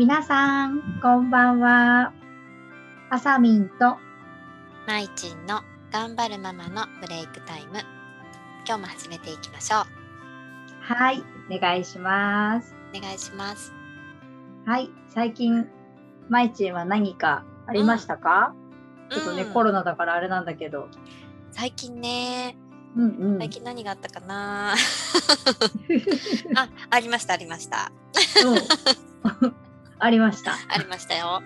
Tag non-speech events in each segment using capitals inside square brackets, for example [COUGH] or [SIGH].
皆さん、こんばんは。あさみんと、まいちんの頑張るママのブレイクタイム。今日も始めていきましょう。はい、お願いします。お願いします。はい、最近、まいちんは何かありましたか、ちょっとね、うんコロナだからあれなんだけど。最近ね、うんうん。最近何があったかな？[LAUGHS] あ、ありました、ありました。うんありました。ありましたよ。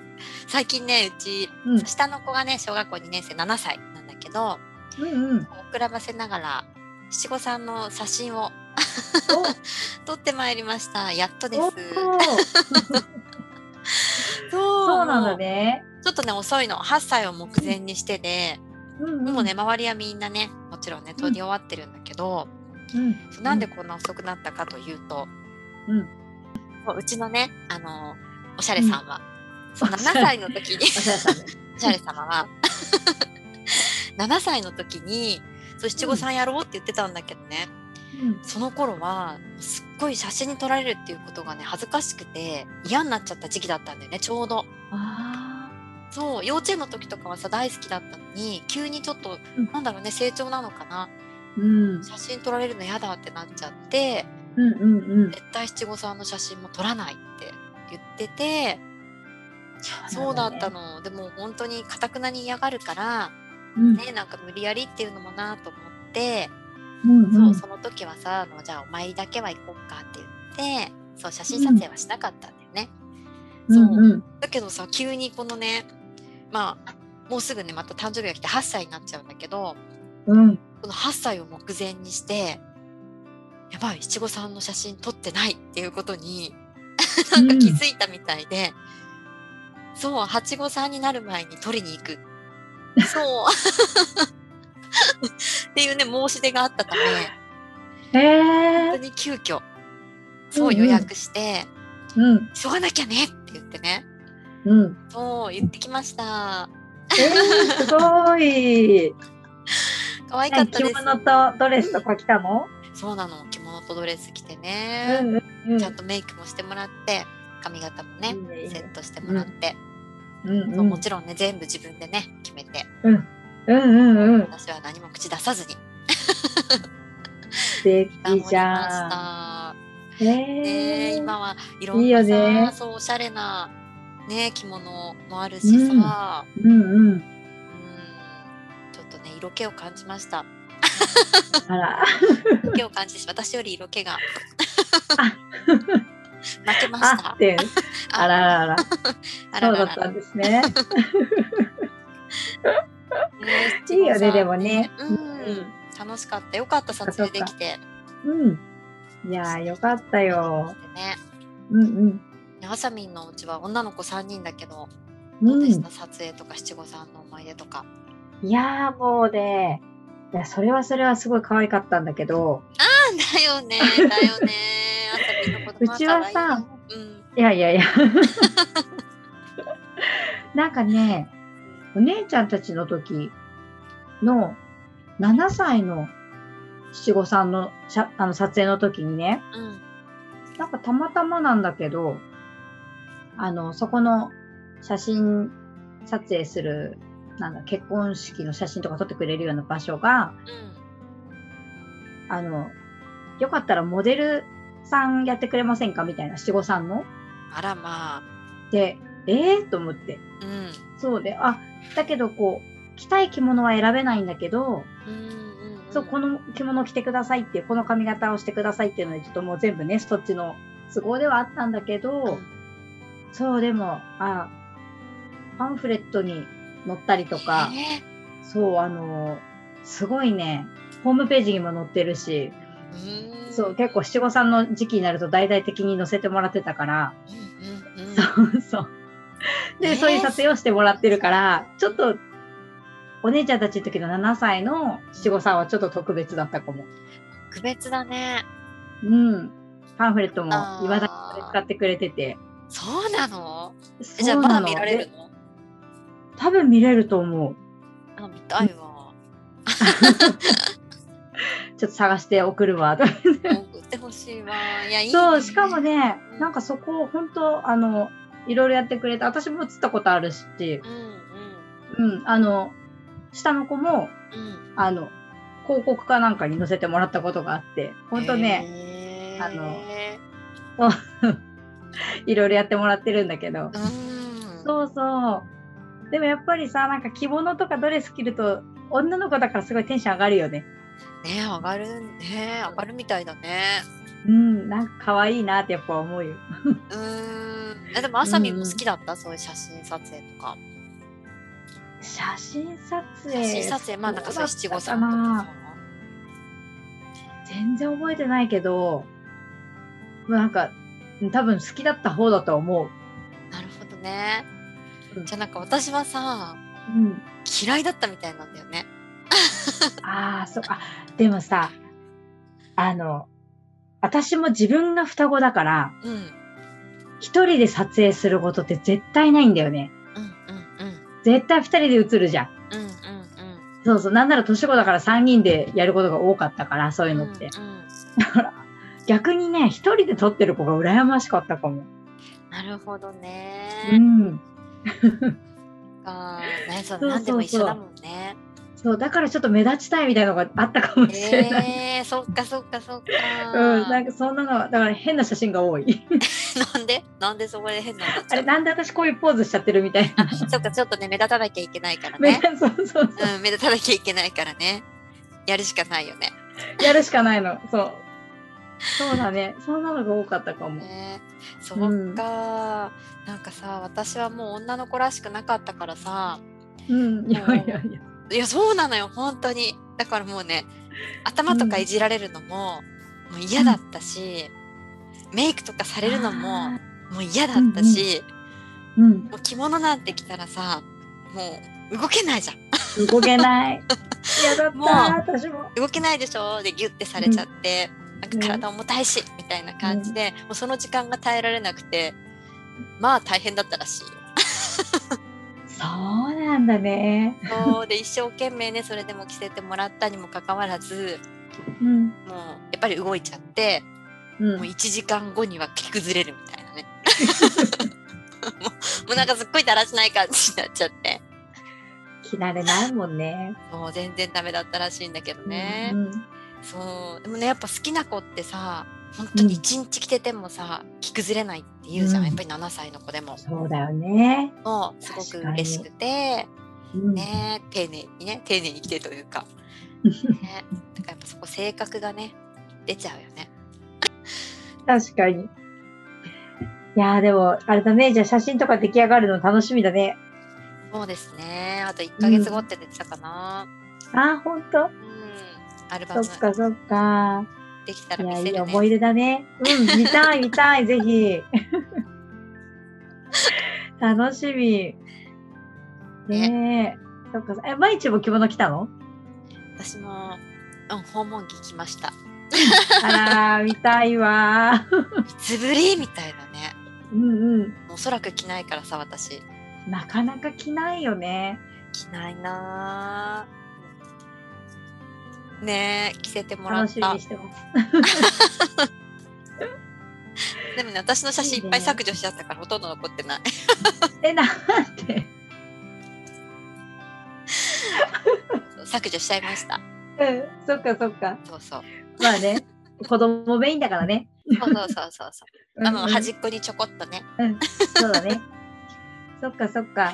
最近ね、うち、うん下の子がね、小学校2年生7歳なんだけど、うんうん。膨らませながら、七五三の写真を [LAUGHS] 撮ってまいりました。やっとでおす。お [LAUGHS] そうそうなんだね。ちょっとね、遅いの。8歳を目前にしてで、うんうんもうね、周りはみんなね、もちろんね、撮り終わってるんだけど、うんそうなんでこんな遅くなったかというと、うんうちのね、あの、おしゃれさんは、そう7おしゃれ歳の時に、おしゃれ様は、[LAUGHS] 7歳の時に、そう七五三やろうって言ってたんだけどね、うん。その頃は、すっごい写真に撮られるっていうことがね、恥ずかしくて嫌になっちゃった時期だったんだよね、ちょうど。あそう、幼稚園の時とかはさ、大好きだったのに、急にちょっと、うん。なんだろうね、成長なのかな。ーうん。写真撮られるの嫌だってなっちゃって、うんうんうん。絶対七五三の写真も撮らないって言ってて、そうだったの。でも本当にかたくなに嫌がるから、うん。ね、なんか無理やりっていうのもなと思って、うんうん。そう、その時はさ、あのじゃあお参りだけは行こうかって言って、そう、写真撮影はしなかったんだよね。そう。うんうん。だけどさ、急にこのね、まあ、もうすぐね、また誕生日が来て8歳になっちゃうんだけど、うん。この8歳を目前にして、やばい、七五三の写真撮ってないっていうことに、[LAUGHS] なんか気づいたみたいで、そう、八五三になる前に撮りに行く。そう。[LAUGHS] っていうね、申し出があったため、へ本当え。に急遽、そううんうん予約して、うん急がなきゃねって言ってね、うん。そう、言ってきました。えー、すごい。[LAUGHS] 可愛かった着です。物とドレスとか着たの？そうなの、着物とドレス着てうね、んうん。ちゃんとメイクもしてもらって、髪型もね、セットしてもらって、うんもちろんね、全部自分でね、決めて、うん。うんうん。私は何も口出さずに。素敵じゃん。ねえ。今はいろんいいよなさ、ね。そう、おしゃれな、ね、着物もあるしさ、うんうん。うん、ちょっとね、色気を感じました。[LAUGHS] あら。色気を感じし、私より色気があ [LAUGHS] 負けましたあっ。[LAUGHS] て。あららら。あそうだったらららんですね。ねいいよねでもねうん、楽しかった。よかった、撮影できて。うん。いやーよかったよ。でね、うんうん。ねあさみんのうちは女の子3人だけど、うどうでしんた、撮影とか七五三の思い出とか。いやーもうね、いやそれはそれはすごい可愛かったんだけど、だよね、だよね。[LAUGHS] うちはさうん。いやいやいや。[LAUGHS] なんかね、お姉ちゃんたちの時の7歳の七五三のあの撮影の時にね、うん。なんかたまたまなんだけど、あの、そこの写真撮影する、なんだ、結婚式の写真とか撮ってくれるような場所が、うん。あの、よかったらモデルさんやってくれませんかみたいな七五三の。あらまあ。で、ええー、と思って。うん。そうで、あ、だけどこう、着たい着物は選べないんだけど、うんうんうん。そう、この着物を着てくださいっていう、この髪型をしてくださいっていうので、ちょっともう全部ね、そっちの都合ではあったんだけど、うんそう、でも、あ、パンフレットに載ったりとか、えそう、あの、すごいね、ホームページにも載ってるし、そう、結構七五三の時期になると大々的に載せてもらってたから、うんうんうん。そうそう。で、ねそういう撮影をしてもらってるから、ちょっと、お姉ちゃんたちの時の7歳の七五三はちょっと特別だったかも。特別だね。うん。パンフレットもいまだに使ってくれてて。そうなの？えそうじゃあまだ見られるでの多分見れると思う。あ、見たいわ。[LAUGHS] ちょっと探して送るわ。送ってほしいわ。いや、いい、ね。そう、しかもね、なんかそこ、本当あの、いろいろやってくれて、私も写ったことあるし、うんうん、あの、下の子も、うんうん。あの、広告かなんかに載せてもらったことがあって、ほんとね、ねあの [LAUGHS] いろいろやってもらってるんだけど、うん。そうそう。でもやっぱりさ、なんか着物とかドレス着ると、女の子だからすごいテンション上がるよね。ね上がるね上がるみたいだね。うん、なんか可愛いなってやっぱ思うよ。うーん。えでもあさみんも好きだった、そういう写真撮影とか。写真撮影？写真撮影まあなんかそう七五三とかな全然覚えてないけど、なんか、多分好きだった方だと思う。なるほどね。うんじゃあなんか私はさうん。嫌いだったみたいなんだよね。[LAUGHS] ああ、そう、あ、でもさ、あの、私も自分が双子だから、うん一人で撮影することって絶対ないんだよね。うんうんうん絶対二人で写るじゃん。うんうんうん。そうそう。なんなら年子だから三人でやることが多かったから、そういうのって。うんうんだから、[LAUGHS] 逆にね、一人で撮ってる子が羨ましかったかも。なるほどね。うん。あーね、そうそうそうそう何でも一緒だもんね。そう、だからちょっと目立ちたいみたいなのがあったかもしれない。えー、そっかそっかそっか。うん、なんかそんなのは、だから変な写真が多い。[LAUGHS] なんで？なんでそこで変なの？あれ、なんで私こういうポーズしちゃってるみたいな。そっかちょっとね目立たなきゃいけないからめね。[LAUGHS] そうそうそう。うん、目立たなきゃいけないからね。やるしかないよね。やるしかないの。そう。そうだね。そんなのが多かったかも。ねそっか、なんかさ私はもう女の子らしくなかったからさうん。いやいやいや。いやそうなのよ本当にだからもうね頭とかいじられるのも,、もう嫌だったし、メイクとかされるのももう嫌だったし、うん。もう着物なんて着たらさもう動けないじゃん動けない。[LAUGHS] 嫌だっもうた、私も。動けないでしょ？でギュッてされちゃって、なんか体重たいし、みたいな感じで、もうその時間が耐えられなくてまあ大変だったらしいよ。そうなんだね。そうで一生懸命ねそれでも着せてもらったにもかかわらずうん。もうやっぱり動いちゃってうんもう1時間後には着崩れるみたいなね [LAUGHS] もうもうなんかすっごいだらしない感じになっちゃって着られないもんね。もう全然ダメだったらしいんだけどね、うん。そうでもねやっぱ好きな子ってさ本当に1日着ててもさ着崩れないって言うじゃん、うんやっぱり7歳の子でもそうだよね。もうすごく嬉しくてうん。ね丁寧にね丁寧に着てというかね、だからやっぱそこ性格がね出ちゃうよね。確かに。いやーでも、あれだね。じゃあ写真とか出来上がるの楽しみだね。そうですね。あと1ヶ月後って出てたかな。あー、ほんとうん。アルバムそっかそっか。できたいや、ら見せるね。いい思い出だね。うん、見たい [LAUGHS] 見たい、ぜひ。[LAUGHS] 楽しみ。ねえ。そっか、え、毎日も着物着たの？私も、うん、訪問着着ました。あらー、[LAUGHS] 見たいわー。いつぶり？みたいなね。うんうん。おそらく着ないからさ、私。なかなか着ないよね。着ないなぁ。ねえ、着せてもらった楽しみに。してます。[LAUGHS] でもね、私の写真いっぱい削除しちゃったからほとんど残ってない。え、なんで？[LAUGHS] 削除しちゃいました。うん、そっかそっか。そうそう。まあね、子供メインだからね。そうそうそうそうそう。あの、端っこにちょこっとね。うん、そうだね。そっかそっか。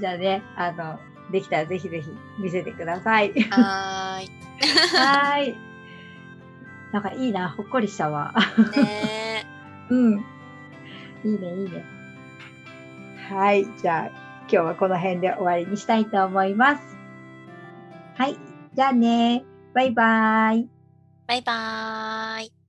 じゃあね、あの、できたらぜひぜひ見せてください。はーい。はーい。なんかいいな、ほっこりしたわ。ね [LAUGHS] うん。いいね、いいね。はい。じゃあ、今日はこの辺で終わりにしたいと思います。はい。じゃあね。バイバーイ。バイバーイ。